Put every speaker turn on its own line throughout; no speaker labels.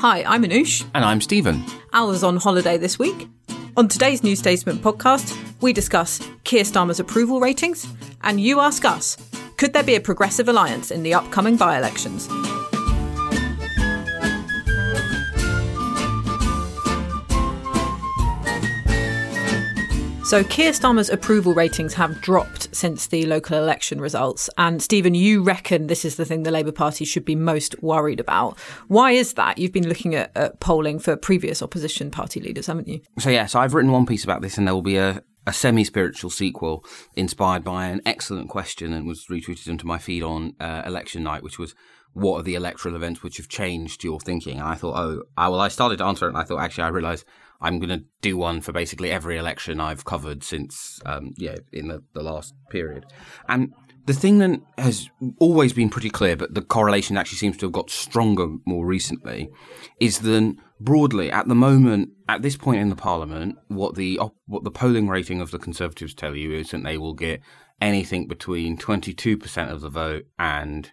Hi, I'm Anoosh.
And I'm Stephen.
Al was on holiday this week. On today's New Statesman podcast, we discuss Keir Starmer's approval ratings, and you ask us could there be a progressive alliance in the upcoming by elections? So, Keir Starmer's approval ratings have dropped since the local election results. And, Stephen, you reckon this is the thing the Labour Party should be most worried about. Why is that? You've been looking at, at polling for previous opposition party leaders, haven't you?
So, yeah, so I've written one piece about this, and there will be a, a semi spiritual sequel inspired by an excellent question and was retweeted into my feed on uh, election night, which was what are the electoral events which have changed your thinking? And I thought, oh, I, well, I started to answer it, and I thought, actually, I realised I'm going to do one for basically every election I've covered since, um, yeah, in the, the last period. And the thing that has always been pretty clear, but the correlation actually seems to have got stronger more recently, is that broadly, at the moment, at this point in the parliament, what the what the polling rating of the Conservatives tell you is that they will get anything between 22% of the vote and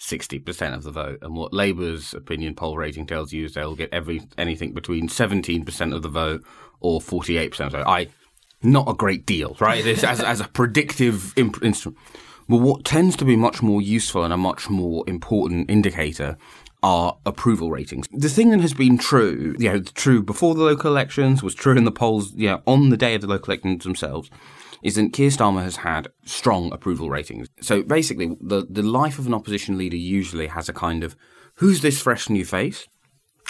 60% of the vote. And what Labour's opinion poll rating tells you is they'll get every anything between 17% of the vote or 48% of the vote. I, not a great deal, right? as, as a predictive imp- instrument. But what tends to be much more useful and a much more important indicator are approval ratings. The thing that has been true, you know, true before the local elections, was true in the polls, you know, on the day of the local elections themselves, is that Keir Starmer has had strong approval ratings. So basically, the, the life of an opposition leader usually has a kind of who's this fresh new face?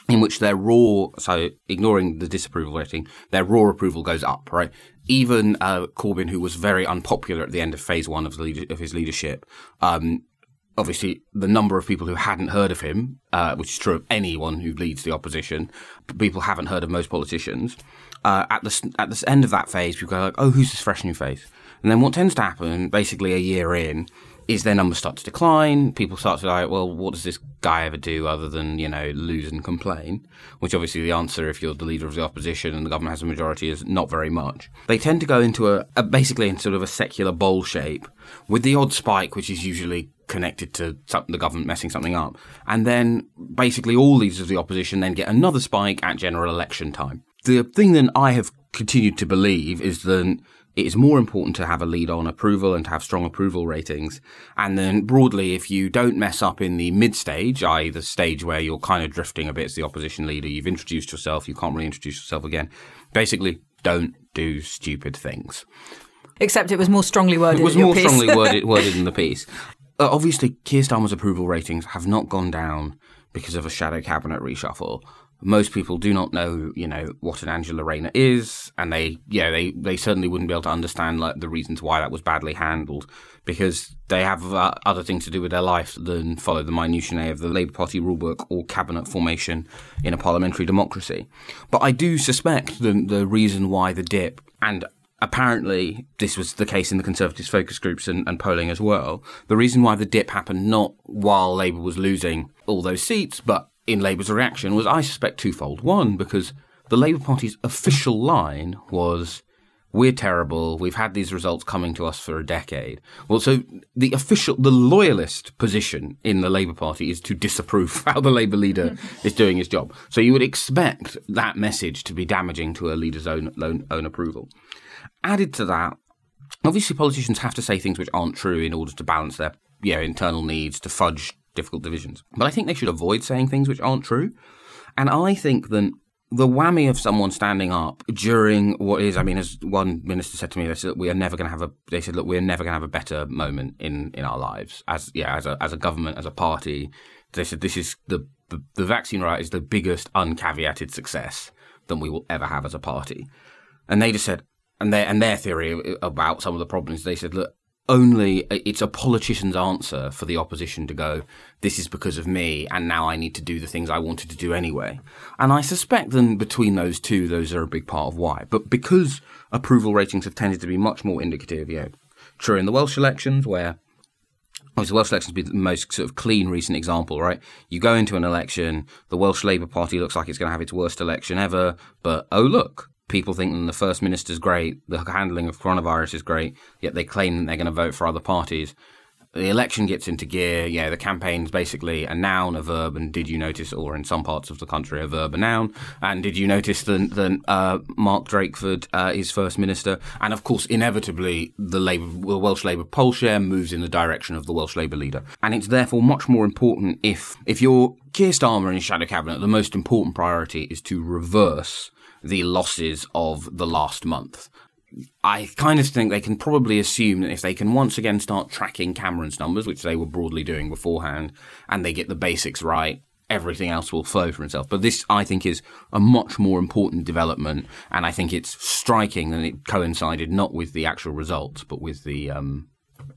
In which their raw, so ignoring the disapproval rating, their raw approval goes up, right? Even uh, Corbyn, who was very unpopular at the end of phase one of, of his leadership, um, obviously the number of people who hadn't heard of him, uh, which is true of anyone who leads the opposition, people haven't heard of most politicians uh, at the at the end of that phase, people go like, "Oh, who's this fresh new face?" And then what tends to happen, basically a year in, is their numbers start to decline. People start to like, "Well, what does this guy ever do other than you know lose and complain?" Which obviously the answer, if you're the leader of the opposition and the government has a majority, is not very much. They tend to go into a, a basically in sort of a secular bowl shape with the odd spike, which is usually connected to the government messing something up. And then basically all leaders of the opposition then get another spike at general election time the thing that I have continued to believe is that it is more important to have a lead on approval and to have strong approval ratings. And then broadly, if you don't mess up in the mid stage, i.e. the stage where you're kind of drifting a bit as the opposition leader, you've introduced yourself, you can't reintroduce yourself again. Basically, don't do stupid things.
Except it was more strongly worded.
It was more strongly worded, worded in the piece. Uh, obviously, Keir Starmer's approval ratings have not gone down because of a shadow cabinet reshuffle most people do not know, you know, what an Angela Rayner is, and they, yeah, they, they certainly wouldn't be able to understand like the reasons why that was badly handled, because they have uh, other things to do with their life than follow the minutiae of the Labour Party rulebook or cabinet formation in a parliamentary democracy. But I do suspect the the reason why the dip and apparently this was the case in the Conservatives focus groups and, and, polling as well. The reason why the dip happened not while Labour was losing all those seats, but in Labour's reaction was, I suspect, twofold. One, because the Labour Party's official line was, we're terrible. We've had these results coming to us for a decade. Well, so the official, the loyalist position in the Labour Party is to disapprove how the Labour leader is doing his job. So you would expect that message to be damaging to a leader's own, own, own approval. Added to that, obviously politicians have to say things which aren't true in order to balance their you know, internal needs, to fudge difficult divisions. But I think they should avoid saying things which aren't true. And I think that the whammy of someone standing up during what is, I mean, as one minister said to me, they said, "We are never going to have a." They said, "Look, we're never going to have a better moment in in our lives as yeah, as a as a government, as a party." They said, "This is the the, the vaccine right is the biggest uncaveated success than we will ever have as a party," and they just said, and their and their theory about some of the problems, they said, "Look, only uh, it's a politician's answer for the opposition to go, this is because of me, and now I need to do the things I wanted to do anyway. And I suspect then between those two, those are a big part of why. But because approval ratings have tended to be much more indicative, you know, true in the Welsh elections, where obviously Welsh elections be the most sort of clean recent example, right? You go into an election, the Welsh Labour Party looks like it's going to have its worst election ever, but oh look, people think the first minister's great, the handling of coronavirus is great, yet they claim they're going to vote for other parties. The election gets into gear. Yeah, the campaign's basically a noun, a verb, and did you notice, or in some parts of the country, a verb, a noun. And did you notice that uh, Mark Drakeford uh, is first minister? And of course, inevitably, the Labour, the Welsh Labour poll share moves in the direction of the Welsh Labour leader. And it's therefore much more important if if you're Keir Starmer in shadow cabinet, the most important priority is to reverse the losses of the last month. I kind of think they can probably assume that if they can once again start tracking Cameron's numbers, which they were broadly doing beforehand, and they get the basics right, everything else will flow for itself. But this, I think, is a much more important development, and I think it's striking that it coincided not with the actual results, but with the um,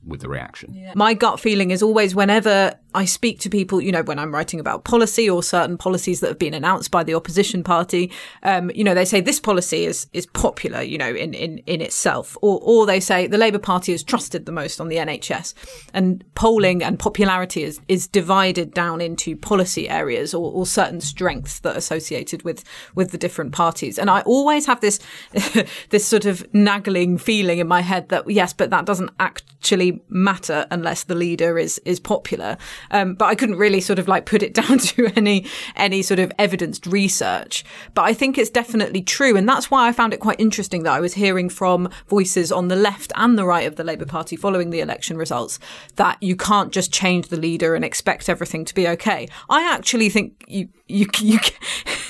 with the reaction.
Yeah. My gut feeling is always whenever I speak to people, you know, when I'm writing about policy or certain policies that have been announced by the opposition party, um, you know, they say this policy is is popular, you know, in in in itself, or or they say the Labour Party is trusted the most on the NHS, and polling and popularity is is divided down into policy areas or, or certain strengths that are associated with with the different parties, and I always have this this sort of nagging feeling in my head that yes, but that doesn't actually matter unless the leader is is popular. Um, but I couldn't really sort of like put it down to any any sort of evidenced research. But I think it's definitely true, and that's why I found it quite interesting that I was hearing from voices on the left and the right of the Labour Party following the election results that you can't just change the leader and expect everything to be okay. I actually think you you you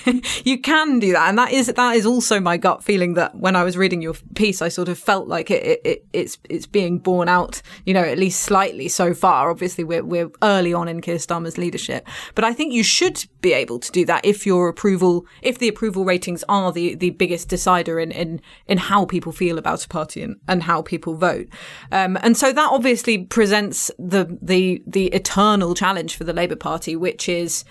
you can do that, and that is that is also my gut feeling that when I was reading your piece, I sort of felt like it, it it's it's being borne out, you know, at least slightly so far. Obviously, we're we're early on in Keir Starmer's leadership, but I think you should be able to do that if your approval, if the approval ratings are the the biggest decider in in in how people feel about a party and, and how people vote, um, and so that obviously presents the the the eternal challenge for the Labour Party, which is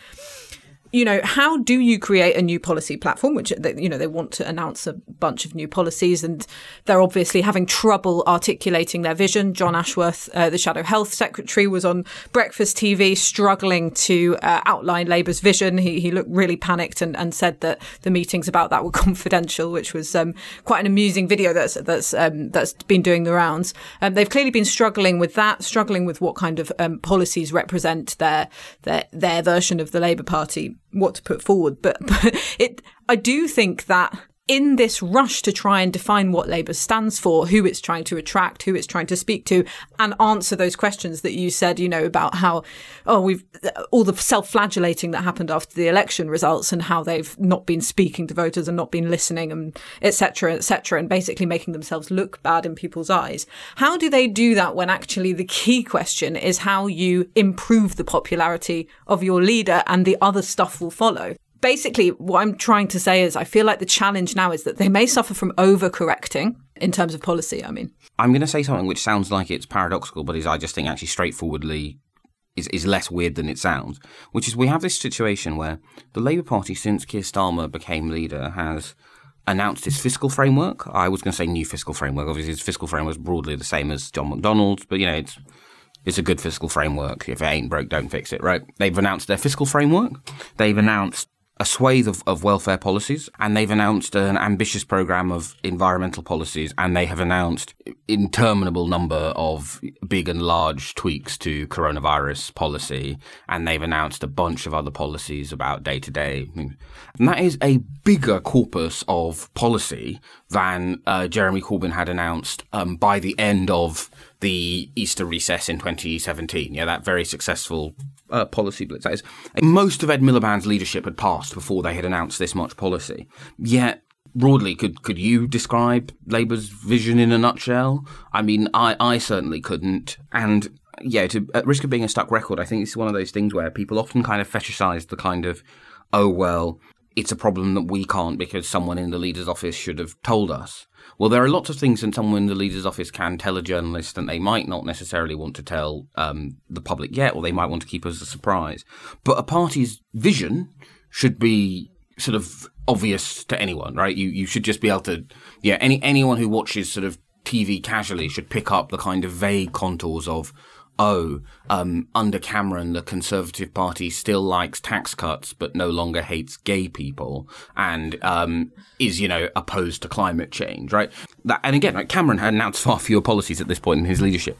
you know, how do you create a new policy platform? Which, you know, they want to announce a bunch of new policies and they're obviously having trouble articulating their vision. John Ashworth, uh, the Shadow Health Secretary, was on Breakfast TV struggling to uh, outline Labour's vision. He, he looked really panicked and, and said that the meetings about that were confidential, which was um, quite an amusing video that's, that's, um, that's been doing the rounds. Um, they've clearly been struggling with that, struggling with what kind of um, policies represent their, their, their version of the Labour Party what to put forward. But, but it, I do think that in this rush to try and define what Labour stands for, who it's trying to attract, who it's trying to speak to, and answer those questions that you said, you know, about how, oh, we've, all the self flagellating that happened after the election results and how they've not been speaking to voters and not been listening and et cetera, et cetera, and basically making themselves look bad in people's eyes. How do they do that when actually the key question is how you improve the popularity of your leader and the other stuff will follow? Basically, what I'm trying to say is I feel like the challenge now is that they may suffer from overcorrecting in terms of policy. I mean,
I'm going to say something which sounds like it's paradoxical, but is I just think actually straightforwardly is, is less weird than it sounds, which is we have this situation where the Labour Party, since Keir Starmer became leader, has announced its fiscal framework. I was going to say new fiscal framework. Obviously, its fiscal framework is broadly the same as John McDonnell's, but you know, it's it's a good fiscal framework. If it ain't broke, don't fix it, right? They've announced their fiscal framework. They've announced a swathe of, of welfare policies, and they've announced an ambitious program of environmental policies, and they have announced interminable number of big and large tweaks to coronavirus policy, and they've announced a bunch of other policies about day to day. And that is a bigger corpus of policy than uh, Jeremy Corbyn had announced um, by the end of the Easter recess in 2017. Yeah, that very successful uh, policy blitz. That is, most of Ed Miliband's leadership had passed before they had announced this much policy. Yet, broadly, could could you describe Labour's vision in a nutshell? I mean, I, I certainly couldn't. And yeah, to, at risk of being a stuck record, I think it's one of those things where people often kind of fetishize the kind of, oh well, it's a problem that we can't because someone in the leader's office should have told us. Well, there are lots of things that someone in the leader's office can tell a journalist that they might not necessarily want to tell um, the public yet, or they might want to keep as a surprise. But a party's vision should be sort of obvious to anyone, right? You you should just be able to, yeah. Any anyone who watches sort of TV casually should pick up the kind of vague contours of oh, um, under Cameron, the Conservative Party still likes tax cuts, but no longer hates gay people, and um, is you know opposed to climate change, right? That, and again, like Cameron had announced far fewer policies at this point in his leadership.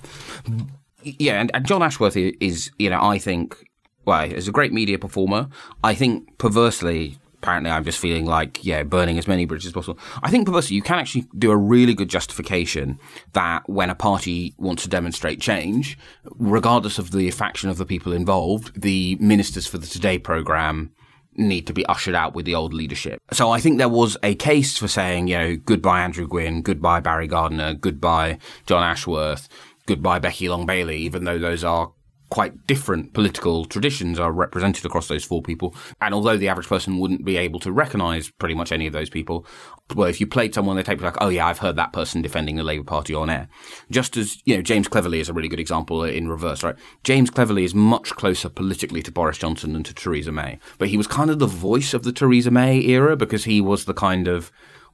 Yeah, and, and John Ashworth is, you know, I think, well, is a great media performer. I think perversely apparently I'm just feeling like, yeah, burning as many bridges as possible. I think perversely, you can actually do a really good justification that when a party wants to demonstrate change, regardless of the faction of the people involved, the ministers for the Today programme need to be ushered out with the old leadership. So I think there was a case for saying, you know, goodbye Andrew Gwynne, goodbye Barry Gardiner, goodbye John Ashworth, goodbye Becky Long Bailey, even though those are quite different political traditions are represented across those four people. And although the average person wouldn't be able to recognize pretty much any of those people, well, if you played someone, they'd take like, oh yeah, I've heard that person defending the Labour Party on air. Just as, you know, James Cleverly is a really good example in reverse, right? James Cleverly is much closer politically to Boris Johnson than to Theresa May. But he was kind of the voice of the Theresa May era because he was the kind of,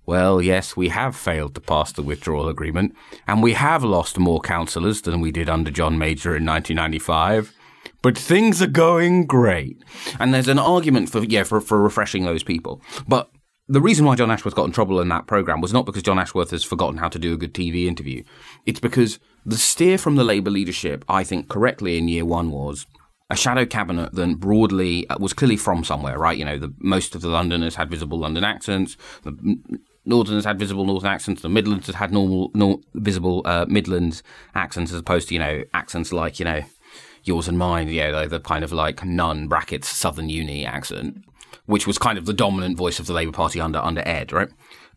well, yes, we have failed to pass the withdrawal agreement, and we have lost more councillors than we did under John Major in 1995. But things are going great. And there's an argument for, yeah, for, for refreshing those people. But the reason why John Ashworth got in trouble in that program was not because John Ashworth has forgotten how to do a good TV interview. It's because the steer from the Labour leadership, I think correctly in year one was a shadow cabinet that broadly uh, was clearly from somewhere, right? You know, the, most of the Londoners had visible London accents. The Northerners had visible Northern accents. The Midlands has had normal, nor, visible uh, Midlands accents, as opposed to you know accents like you know yours and mine. You know, the kind of like nun brackets Southern Uni accent, which was kind of the dominant voice of the Labour Party under under Ed, right?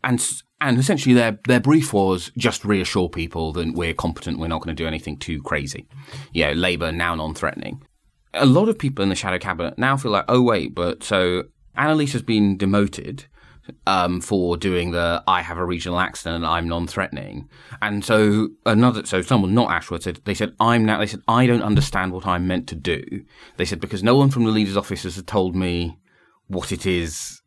And and essentially their their brief was just reassure people that we're competent, we're not going to do anything too crazy. You know, Labour now non-threatening. A lot of people in the shadow cabinet now feel like, oh wait, but so Anneliese has been demoted um, for doing the I have a regional accent and I'm non-threatening. And so another, so someone not Ashworth said they said I'm now. They said I don't understand what I'm meant to do. They said because no one from the leader's office has told me what it is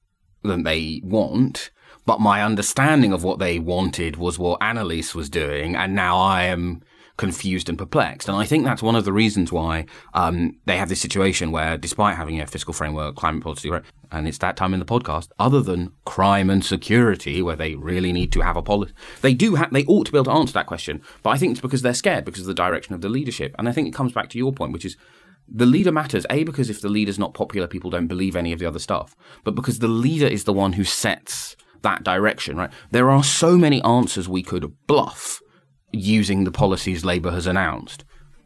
that they want. But my understanding of what they wanted was what Anneliese was doing, and now I am confused and perplexed. And I think that's one of the reasons why um, they have this situation where, despite having a fiscal framework, climate policy, and it's that time in the podcast, other than crime and security, where they really need to have a policy, they do have, they ought to be able to answer that question. But I think it's because they're scared because of the direction of the leadership. And I think it comes back to your point, which is the leader matters, A, because if the leader's not popular, people don't believe any of the other stuff, but because the leader is the one who sets that direction, right? There are so many answers we could bluff using the policies Labour has announced.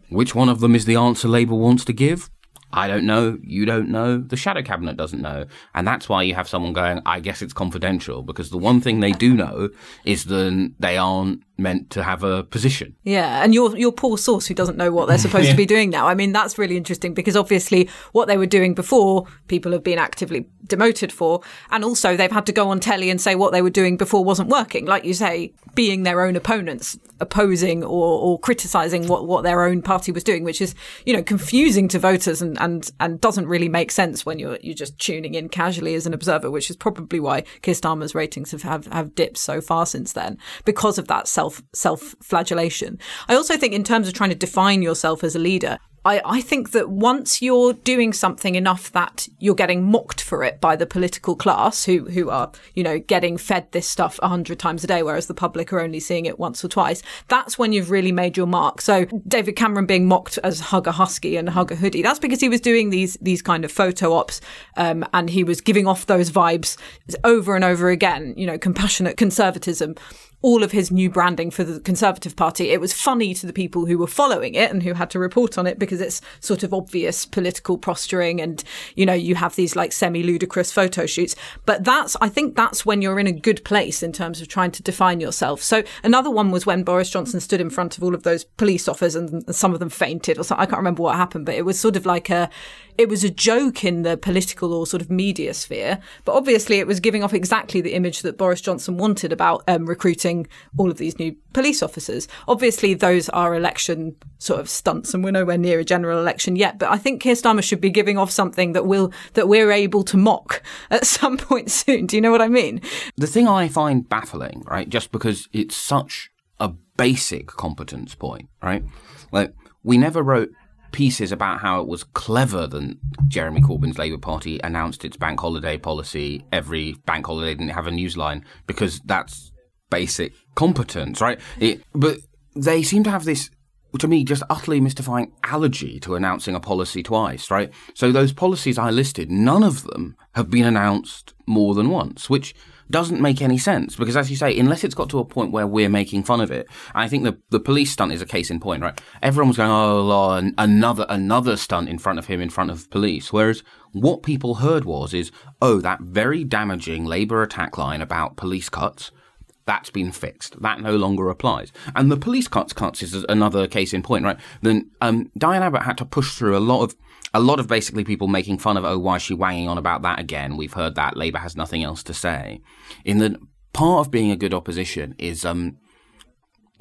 Which one of them is the answer Labour wants to give? I don't know. You don't know. The shadow cabinet doesn't know. And that's why you have someone going, I guess it's confidential because the one thing they do know is that they aren't meant to have a position.
Yeah, and your your poor source who doesn't know what they're supposed yeah. to be doing now. I mean, that's really interesting because obviously what they were doing before, people have been actively demoted for, and also they've had to go on telly and say what they were doing before wasn't working. Like you say, being their own opponents, opposing or, or criticizing what, what their own party was doing, which is you know confusing to voters and and and doesn't really make sense when you're you're just tuning in casually as an observer, which is probably why Keir Starmer's ratings have have, have dipped so far since then because of that self self flagellation. I also think in terms of trying to define yourself as a leader, I, I think that once you're doing something enough that you're getting mocked for it by the political class who who are, you know, getting fed this stuff a hundred times a day, whereas the public are only seeing it once or twice, that's when you've really made your mark. So David Cameron being mocked as Hug a Husky and Hug a Hoodie, that's because he was doing these these kind of photo ops um, and he was giving off those vibes over and over again, you know, compassionate conservatism all of his new branding for the Conservative Party. It was funny to the people who were following it and who had to report on it because it's sort of obvious political posturing and, you know, you have these like semi ludicrous photo shoots. But that's, I think that's when you're in a good place in terms of trying to define yourself. So another one was when Boris Johnson stood in front of all of those police officers and some of them fainted or something. I can't remember what happened, but it was sort of like a, it was a joke in the political or sort of media sphere, but obviously it was giving off exactly the image that Boris Johnson wanted about um, recruiting all of these new police officers. Obviously, those are election sort of stunts, and we're nowhere near a general election yet. But I think Keir Starmer should be giving off something that will that we're able to mock at some point soon. Do you know what I mean?
The thing I find baffling, right, just because it's such a basic competence point, right? Like we never wrote pieces about how it was clever that Jeremy Corbyn's Labour Party announced its bank holiday policy. Every bank holiday didn't have a newsline because that's basic competence, right? It, but they seem to have this, to me, just utterly mystifying allergy to announcing a policy twice, right? So those policies I listed, none of them have been announced more than once, which doesn't make any sense because, as you say, unless it's got to a point where we're making fun of it, I think the the police stunt is a case in point, right? Everyone was going, oh, another another stunt in front of him in front of police, whereas what people heard was is, oh, that very damaging Labour attack line about police cuts. That's been fixed. That no longer applies. And the police cuts cuts is another case in point, right? Then um, Diane Abbott had to push through a lot of a lot of basically people making fun of, oh, why is she wanging on about that again? We've heard that. Labour has nothing else to say. In the part of being a good opposition is, um,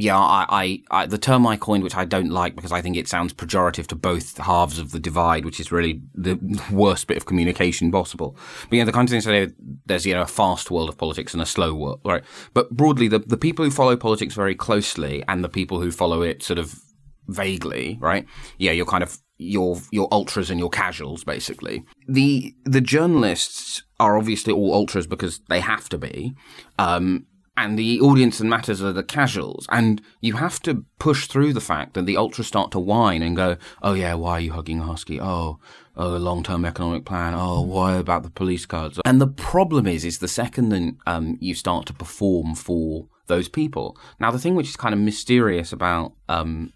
yeah, I, I, I, the term I coined, which I don't like because I think it sounds pejorative to both halves of the divide, which is really the worst bit of communication possible. But yeah, the kind of things say there's you know a fast world of politics and a slow world, right? But broadly, the the people who follow politics very closely and the people who follow it sort of vaguely, right? Yeah, you're kind of your your ultras and your casuals basically. The the journalists are obviously all ultras because they have to be. Um, and the audience and matters are the casuals. And you have to push through the fact that the ultras start to whine and go, oh yeah, why are you hugging a husky? Oh, oh, a long-term economic plan. Oh, why about the police cards? And the problem is, is the second that um, you start to perform for those people. Now, the thing which is kind of mysterious about um,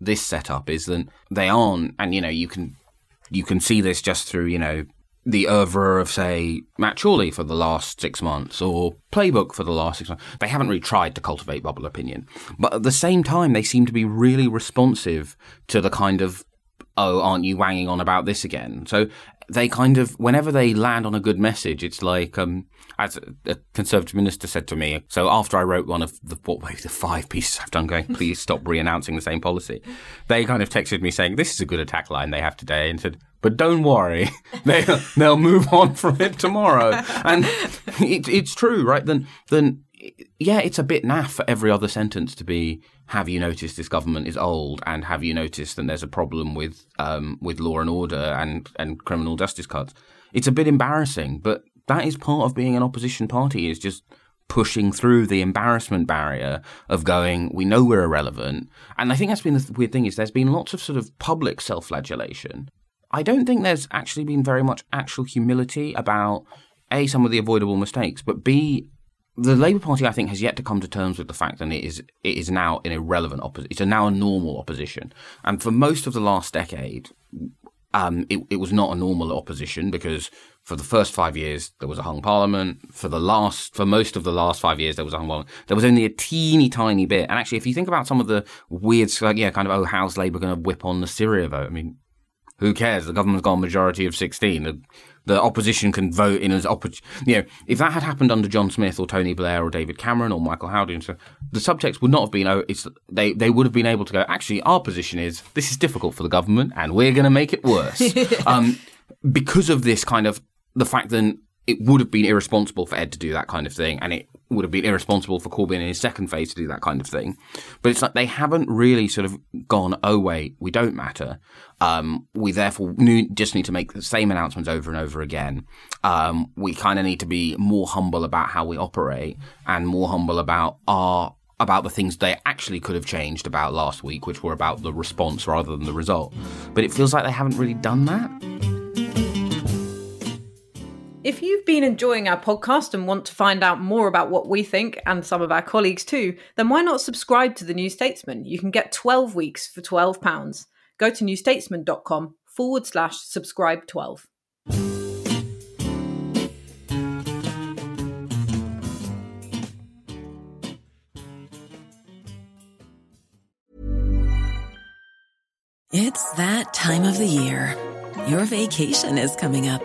this setup is that they aren't, and you know, you can you can see this just through you know the oeuvre of say Matt Chorley for the last six months or Playbook for the last six months. They haven't really tried to cultivate bubble opinion, but at the same time, they seem to be really responsive to the kind of oh, aren't you wanging on about this again? So they kind of, whenever they land on a good message, it's like, um, as a conservative minister said to me, so after I wrote one of the, what, maybe the five pieces I've done going, please stop re-announcing the same policy, they kind of texted me saying, this is a good attack line they have today, and said, but don't worry, they, they'll move on from it tomorrow. And it, it's true, right? Then, then, yeah, it's a bit naff for every other sentence to be, have you noticed this government is old, and have you noticed that there's a problem with um, with law and order and and criminal justice cuts? It's a bit embarrassing, but that is part of being an opposition party is just pushing through the embarrassment barrier of going, we know we're irrelevant. And I think that's been the weird thing is there's been lots of sort of public self-flagellation. I don't think there's actually been very much actual humility about a some of the avoidable mistakes, but b the Labour Party, I think, has yet to come to terms with the fact that it is it is now an irrelevant opposition. It's a now a normal opposition, and for most of the last decade, um, it, it was not a normal opposition because for the first five years there was a hung parliament. For the last, for most of the last five years, there was a hung parliament. There was only a teeny tiny bit. And actually, if you think about some of the weird, like yeah, kind of oh, how's Labour going to whip on the Syria vote? I mean, who cares? The government's got a majority of sixteen the opposition can vote in as you know if that had happened under John Smith or Tony Blair or David Cameron or Michael Howard, so the subtext would not have been oh it's they they would have been able to go actually our position is this is difficult for the government and we're going to make it worse. Um, because of this kind of the fact that it would have been irresponsible for Ed to do that kind of thing, and it would have been irresponsible for Corbyn in his second phase to do that kind of thing. But it's like they haven't really sort of gone, oh, wait, we don't matter. Um, we therefore just need to make the same announcements over and over again. Um, we kind of need to be more humble about how we operate and more humble about our about the things they actually could have changed about last week, which were about the response rather than the result. But it feels like they haven't really done that.
If you've been enjoying our podcast and want to find out more about what we think and some of our colleagues too, then why not subscribe to The New Statesman? You can get 12 weeks for £12. Go to newstatesman.com forward slash subscribe 12.
It's that time of the year. Your vacation is coming up.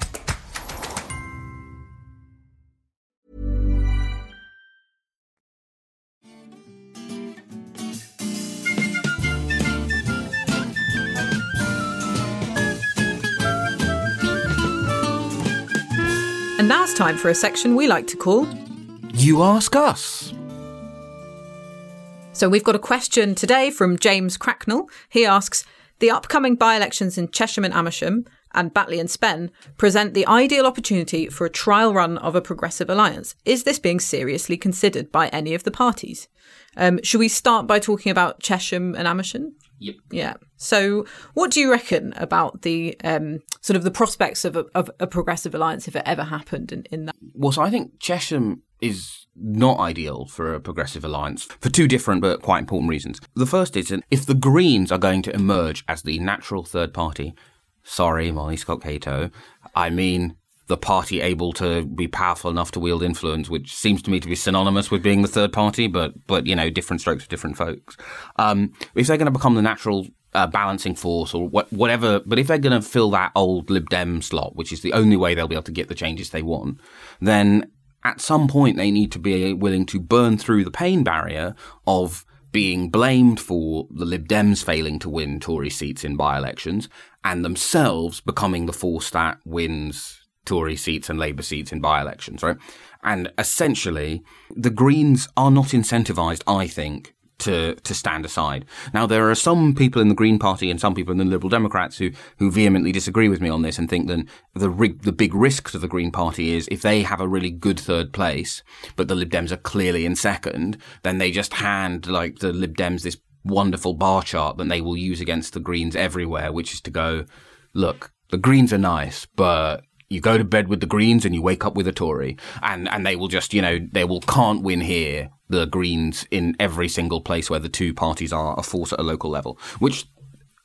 And now it's time for a section we like to call
You Ask Us.
So we've got a question today from James Cracknell. He asks The upcoming by elections in Chesham and Amersham and Batley and Spen present the ideal opportunity for a trial run of a progressive alliance. Is this being seriously considered by any of the parties? Um, should we start by talking about Chesham and Amersham?
Yep.
Yeah. So, what do you reckon about the um, sort of the prospects of a, of a progressive alliance if it ever happened in, in that?
Well, so I think Chesham is not ideal for a progressive alliance for two different but quite important reasons. The first is that if the Greens are going to emerge as the natural third party, sorry, Molly Scott Cato, I mean the party able to be powerful enough to wield influence, which seems to me to be synonymous with being the third party, but but you know different strokes for different folks. Um, if they're going to become the natural uh, balancing force or what, whatever, but if they're going to fill that old Lib Dem slot, which is the only way they'll be able to get the changes they want, then at some point they need to be willing to burn through the pain barrier of being blamed for the Lib Dems failing to win Tory seats in by elections and themselves becoming the force that wins Tory seats and Labour seats in by elections, right? And essentially, the Greens are not incentivised, I think, to, to stand aside. Now, there are some people in the Green Party and some people in the Liberal Democrats who, who vehemently disagree with me on this and think that the, the big risk to the Green Party is if they have a really good third place, but the Lib Dems are clearly in second, then they just hand like the Lib Dems this wonderful bar chart that they will use against the Greens everywhere, which is to go, look, the Greens are nice, but you go to bed with the Greens and you wake up with a Tory, and and they will just you know they will can't win here the Greens in every single place where the two parties are a force at a local level, which.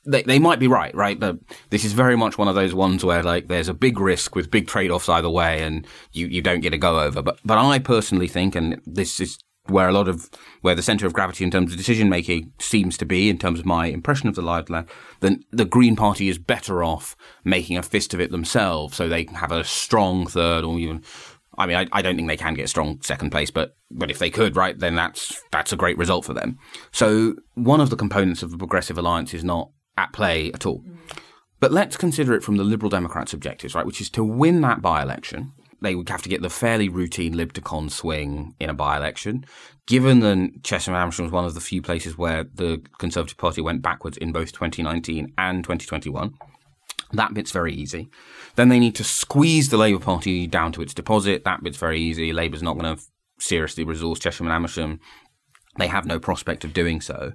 They, they might be right, right? But this is very much one of those ones where like there's a big risk with big trade offs either way and you, you don't get a go over. But but I personally think, and this is where a lot of where the center of gravity in terms of decision making seems to be in terms of my impression of the live land, then the Green Party is better off making a fist of it themselves, so they have a strong third or even. I mean, I, I don't think they can get a strong second place, but but if they could, right, then that's that's a great result for them. So one of the components of the Progressive Alliance is not at play at all. Mm. But let's consider it from the Liberal Democrats' objectives, right, which is to win that by election they would have to get the fairly routine Lib Con swing in a by-election. Given that Chesham and Amersham was one of the few places where the Conservative Party went backwards in both 2019 and 2021, that bit's very easy. Then they need to squeeze the Labour Party down to its deposit. That bit's very easy. Labour's not going to seriously resource Chesham and Amersham. They have no prospect of doing so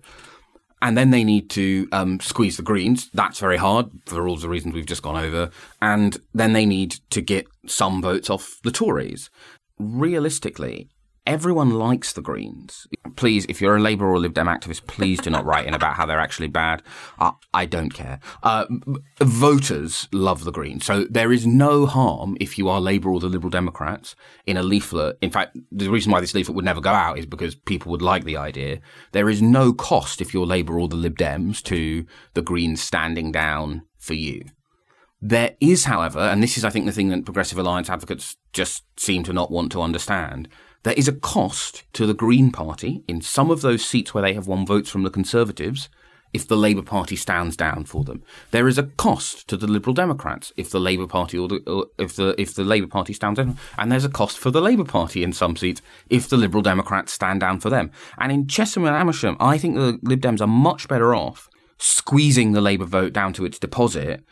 and then they need to um, squeeze the Greens. That's very hard for all the reasons we've just gone over. And then they need to get some votes off the Tories. Realistically, everyone likes the Greens. Please, if you're a Labour or Lib Dem activist, please do not write in about how they're actually bad. I don't care. Uh, voters love the Greens. So there is no harm if you are Labour or the Liberal Democrats in a leaflet. In fact, the reason why this leaflet would never go out is because people would like the idea. There is no cost if you're Labour or the Lib Dems to the Greens standing down for you. There is, however, and this is, I think, the thing that Progressive Alliance advocates just seem to not want to understand there is a cost to the Green Party in some of those seats where they have won votes from the Conservatives if the Labour Party stands down for them. There is a cost to the Liberal Democrats if the Labour Party or, the, or if the if the Labour Party stands down, and there's a cost for the Labour Party in some seats if the Liberal Democrats stand down for them. And in Chesham and Amersham, I think the Lib Dems are much better off squeezing the Labour vote down to its deposit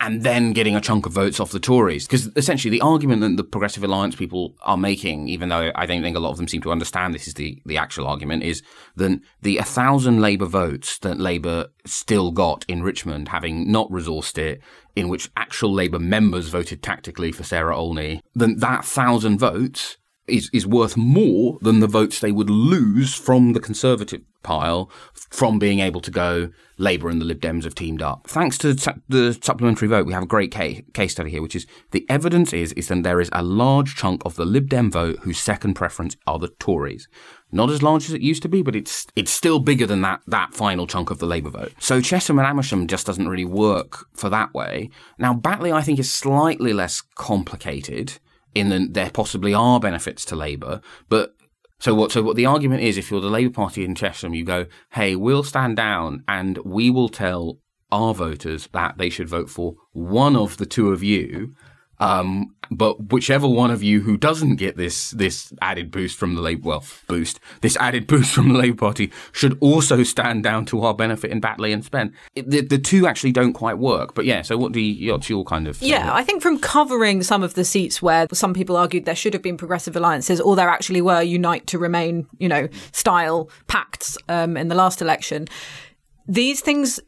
and then getting a chunk of votes off the Tories. Because essentially, the argument that the Progressive Alliance people are making, even though I don't think a lot of them seem to understand this is the, the actual argument, is that the 1,000 Labour votes that Labour still got in Richmond, having not resourced it, in which actual Labour members voted tactically for Sarah Olney, then that 1,000 votes is, is worth more than the votes they would lose from the Conservative pile from being able to go Labour and the Lib Dems have teamed up. Thanks to the supplementary vote, we have a great case, case study here, which is the evidence is, is that there is a large chunk of the Lib Dem vote whose second preference are the Tories. Not as large as it used to be, but it's it's still bigger than that that final chunk of the Labour vote. So Chesham and Amersham just doesn't really work for that way. Now Batley, I think, is slightly less complicated in that there possibly are benefits to Labour, but so what? So what the argument is, if you're the Labour Party in Chesham, you go, "Hey, we'll stand down and we will tell our voters that they should vote for one of the two of you, um, but whichever one of you who doesn't get this this added boost from the Labour, well, boost this added boost from the Labour Party should also stand down to our benefit in Batley and Spen. It, the, the two actually don't quite work. But yeah, so what do you, what's your kind of
yeah? I think from covering some of the seats where some people argued there should have been progressive alliances, or there actually were unite to remain, you know, style pacts um, in the last election. These things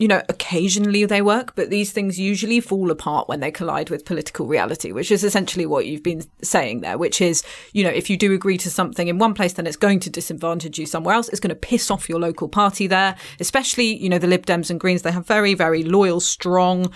you know, occasionally they work, but these things usually fall apart when they collide with political reality, which is essentially what you've been saying there, which is, you know, if you do agree to something in one place, then it's going to disadvantage you somewhere else. It's going to piss off your local party there, especially, you know, the Lib Dems and Greens. They have very, very loyal, strong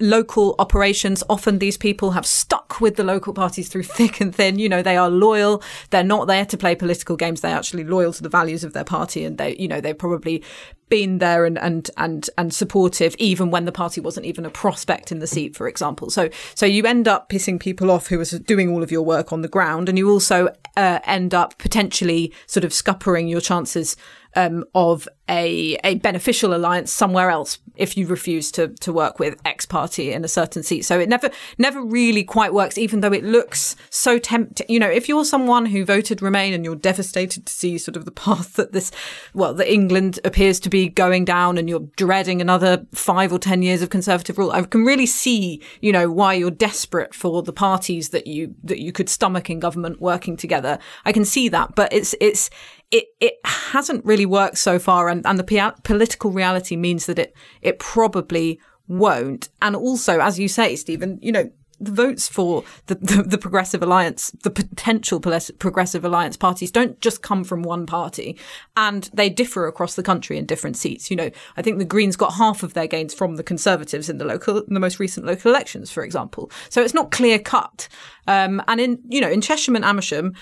local operations. Often these people have stuck with the local parties through thick and thin. You know, they are loyal. They're not there to play political games. They're actually loyal to the values of their party. And they, you know, they've probably been there and, and, and, and supportive even when the party wasn't even a prospect in the seat, for example. So, so you end up pissing people off who are doing all of your work on the ground. And you also uh, end up potentially sort of scuppering your chances um, of a a beneficial alliance somewhere else if you refuse to to work with X party in a certain seat. So it never never really quite works, even though it looks so tempting. You know, if you're someone who voted Remain and you're devastated to see sort of the path that this, well, that England appears to be going down, and you're dreading another five or ten years of Conservative rule, I can really see, you know, why you're desperate for the parties that you that you could stomach in government working together. I can see that, but it's it's it it hasn't really worked so far, and and the political reality means that it it probably won't. And also, as you say, Stephen, you know, the votes for the, the, the, Progressive Alliance, the potential Progressive Alliance parties don't just come from one party and they differ across the country in different seats. You know, I think the Greens got half of their gains from the Conservatives in the local, in the most recent local elections, for example. So it's not clear cut. Um, and in, you know, in Chesham and Amersham,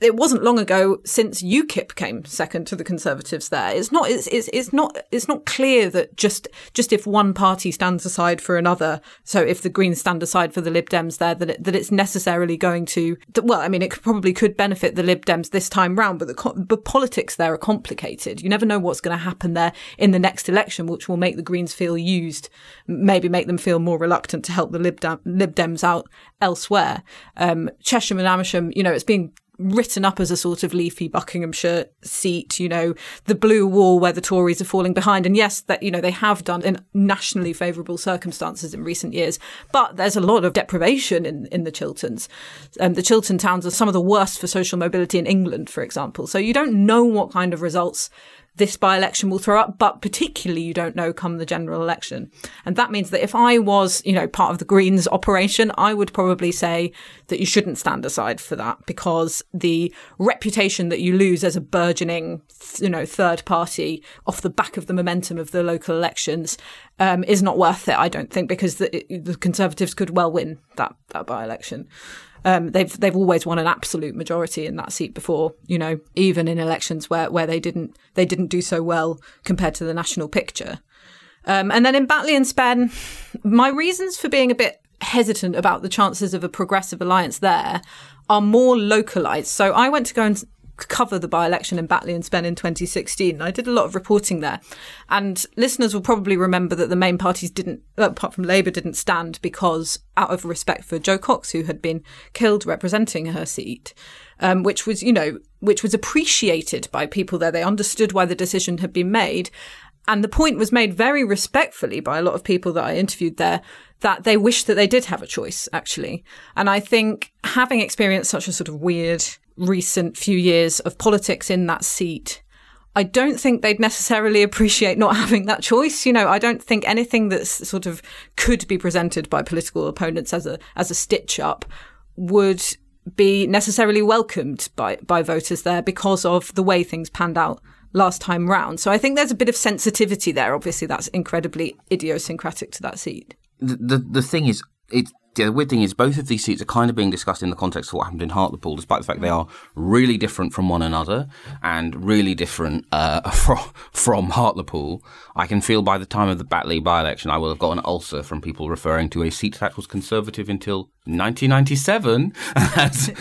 it wasn't long ago since UKIP came second to the Conservatives. There, it's not. It's, it's it's not. It's not clear that just just if one party stands aside for another. So if the Greens stand aside for the Lib Dems, there that it, that it's necessarily going to. Well, I mean, it probably could benefit the Lib Dems this time round, but the but politics there are complicated. You never know what's going to happen there in the next election, which will make the Greens feel used, maybe make them feel more reluctant to help the Lib, Lib Dems out elsewhere. Um, Chesham and Amersham, you know, it's being written up as a sort of leafy Buckinghamshire seat, you know, the blue wall where the Tories are falling behind. And yes, that, you know, they have done in nationally favourable circumstances in recent years, but there's a lot of deprivation in, in the Chilterns. Um, the Chiltern towns are some of the worst for social mobility in England, for example. So you don't know what kind of results this by election will throw up, but particularly you don't know come the general election. And that means that if I was, you know, part of the Greens operation, I would probably say that you shouldn't stand aside for that because the reputation that you lose as a burgeoning, you know, third party off the back of the momentum of the local elections um, is not worth it, I don't think, because the, the Conservatives could well win that, that by election. Um, they've they've always won an absolute majority in that seat before, you know, even in elections where, where they didn't they didn't do so well compared to the national picture. Um, and then in Batley and Spen, my reasons for being a bit hesitant about the chances of a progressive alliance there are more localized. So I went to go and cover the by-election in Batley and Spen in 2016. I did a lot of reporting there, and listeners will probably remember that the main parties didn't, apart from Labour, didn't stand because out of respect for Jo Cox, who had been killed representing her seat, um, which was, you know, which was appreciated by people there. They understood why the decision had been made. And the point was made very respectfully by a lot of people that I interviewed there that they wished that they did have a choice, actually. And I think having experienced such a sort of weird recent few years of politics in that seat, I don't think they'd necessarily appreciate not having that choice. You know, I don't think anything that's sort of could be presented by political opponents as a as a stitch up would be necessarily welcomed by by voters there because of the way things panned out last time round. So I think there's a bit of sensitivity there. Obviously, that's incredibly idiosyncratic to that seat.
The the, the thing is, it the weird thing is both of these seats are kind of being discussed in the context of what happened in Hartlepool, despite the fact they are really different from one another and really different uh, from, from Hartlepool. I can feel by the time of the Batley by-election, I will have got an ulcer from people referring to a seat that was Conservative until 1997 as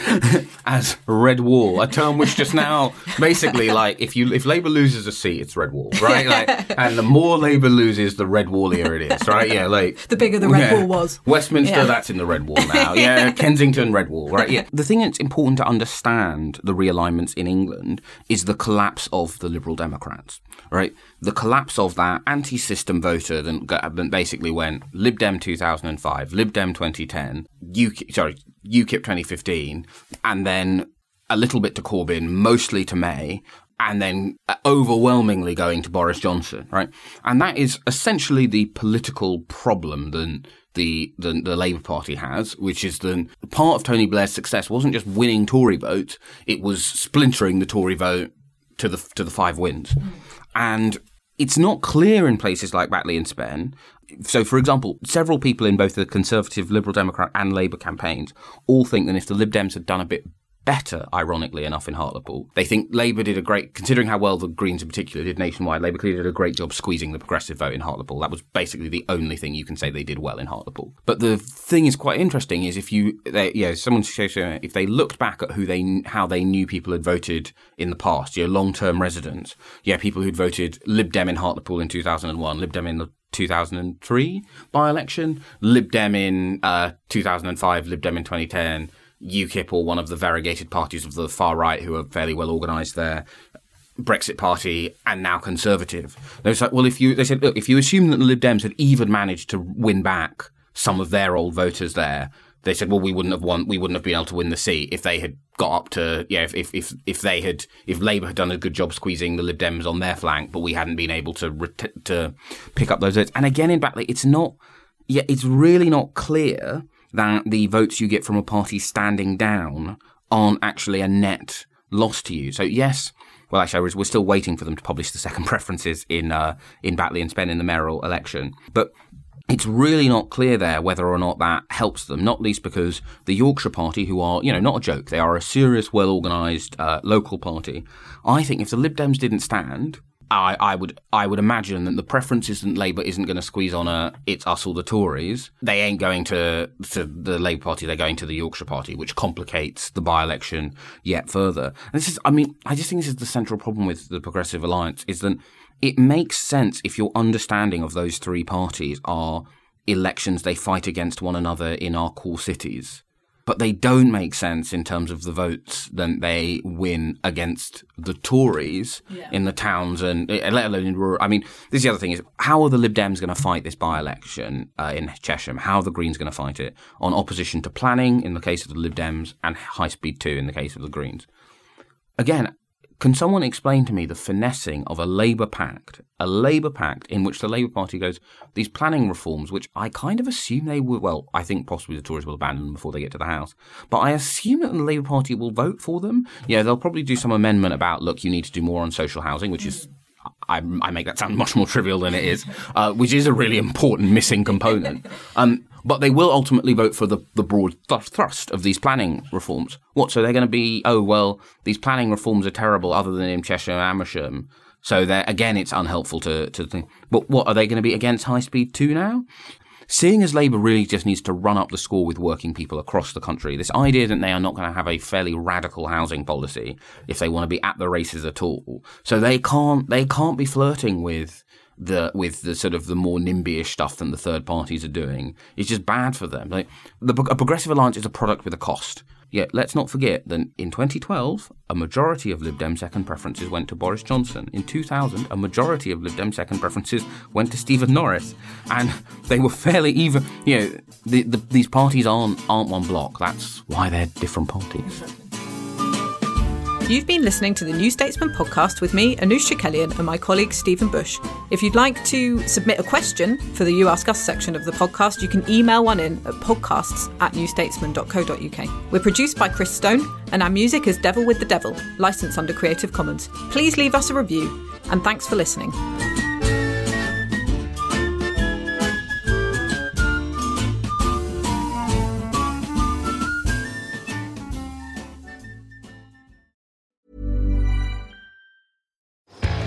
as red wall, a term which just now basically like if you if Labour loses a seat, it's red wall, right? Like, and the more Labour loses, the red wallier it is, right? Yeah, like
the bigger the red yeah. wall was.
Westminster, yeah. that's in the red wall now. Yeah, Kensington, red wall, right? Yeah. The thing that's important to understand the realignments in England is the collapse of the Liberal Democrats, right? The collapse of that anti-system voter that basically went Lib Dem 2005, Lib Dem 2010, UKIP, sorry, UKIP 2015, and then a little bit to Corbyn, mostly to May, and then uh, overwhelmingly going to Boris Johnson, right? And that is essentially the political problem that the, the, the Labour Party has, which is that part of Tony Blair's success wasn't just winning Tory votes, it was splintering the Tory vote to the to the five wins. And it's not clear in places like Batley and Spen. So, for example, several people in both the Conservative, Liberal Democrat, and Labour campaigns all think that if the Lib Dems had done a bit better, ironically enough, in Hartlepool. They think Labour did a great, considering how well the Greens in particular did nationwide, Labour clearly did a great job squeezing the progressive vote in Hartlepool. That was basically the only thing you can say they did well in Hartlepool. But the thing is quite interesting is if you, they, yeah, someone if they looked back at who they, how they knew people had voted in the past, you know, long-term residents, yeah, people who'd voted Lib Dem in Hartlepool in 2001, Lib Dem in the 2003 by-election, Lib Dem in uh, 2005, Lib Dem in 2010, UKIP or one of the variegated parties of the far right who are fairly well organised there. Brexit Party and now Conservative. They was like, well, if you they said, look, if you assume that the Lib Dems had even managed to win back some of their old voters there, they said, well, we wouldn't have won, we wouldn't have been able to win the seat if they had got up to, yeah, if if if, if they had, if Labour had done a good job squeezing the Lib Dems on their flank, but we hadn't been able to ret- to pick up those votes. And again, in Batley, it's not, yeah, it's really not clear that the votes you get from a party standing down aren't actually a net loss to you. So yes, well, actually, we're still waiting for them to publish the second preferences in uh, in Batley and Spen in the mayoral election, but. It's really not clear there whether or not that helps them, not least because the Yorkshire Party, who are, you know, not a joke, they are a serious, well organised uh, local party. I think if the Lib Dems didn't stand, I, I would I would imagine that the preference isn't Labour isn't going to squeeze on a it's us or the Tories. They ain't going to to the Labour Party. They're going to the Yorkshire Party, which complicates the by election yet further. And this is I mean I just think this is the central problem with the Progressive Alliance is that it makes sense if your understanding of those three parties are elections they fight against one another in our core cities but they don't make sense in terms of the votes that they win against the Tories yeah. in the towns and eh, let alone in rural. I mean, this is the other thing is how are the Lib Dems going to fight this by-election uh, in Chesham? How are the Greens going to fight it on opposition to planning in the case of the Lib Dems and high speed two in the case of the Greens? Again, can someone explain to me the finessing of a Labour pact, a Labour pact in which the Labour Party goes, these planning reforms, which I kind of assume they will, well, I think possibly the Tories will abandon them before they get to the House, but I assume that the Labour Party will vote for them. Yeah, they'll probably do some amendment about, look, you need to do more on social housing, which is I, I, make that sound much more trivial than it is, uh, which is a really important missing component. Um, but they will ultimately vote for the, the broad thrust of these planning reforms. What? So they're going to be, oh, well, these planning reforms are terrible other than in Chesham and Amersham. So again, it's unhelpful to, to think. But what, are they going to be against high speed two now? seeing as Labour really just needs to run up the score with working people across the country, this idea that they are not going to have a fairly radical housing policy if they want to be at the races at all. So they can't they can't be flirting with the with the sort of the more NIMBY-ish stuff than the third parties are doing. It's just bad for them. Like the, a progressive alliance is a product with a cost. Yet let's not forget that in 2012, a majority of Lib Dem second preferences went to Boris Johnson. In 2000, a majority of Lib Dem second preferences went to Stephen Norris, and they were fairly even. You know, the, the, these parties aren't aren't one block. That's why they're different parties.
You've been listening to the New Statesman podcast with me, Anoosh Chakelian, and my colleague Stephen Bush. If you'd like to submit a question for the You Ask Us section of the podcast, you can email one in at podcasts at newstatesman.co.uk. We're produced by Chris Stone, and our music is Devil with the Devil, licensed under Creative Commons. Please leave us a review, and thanks for listening.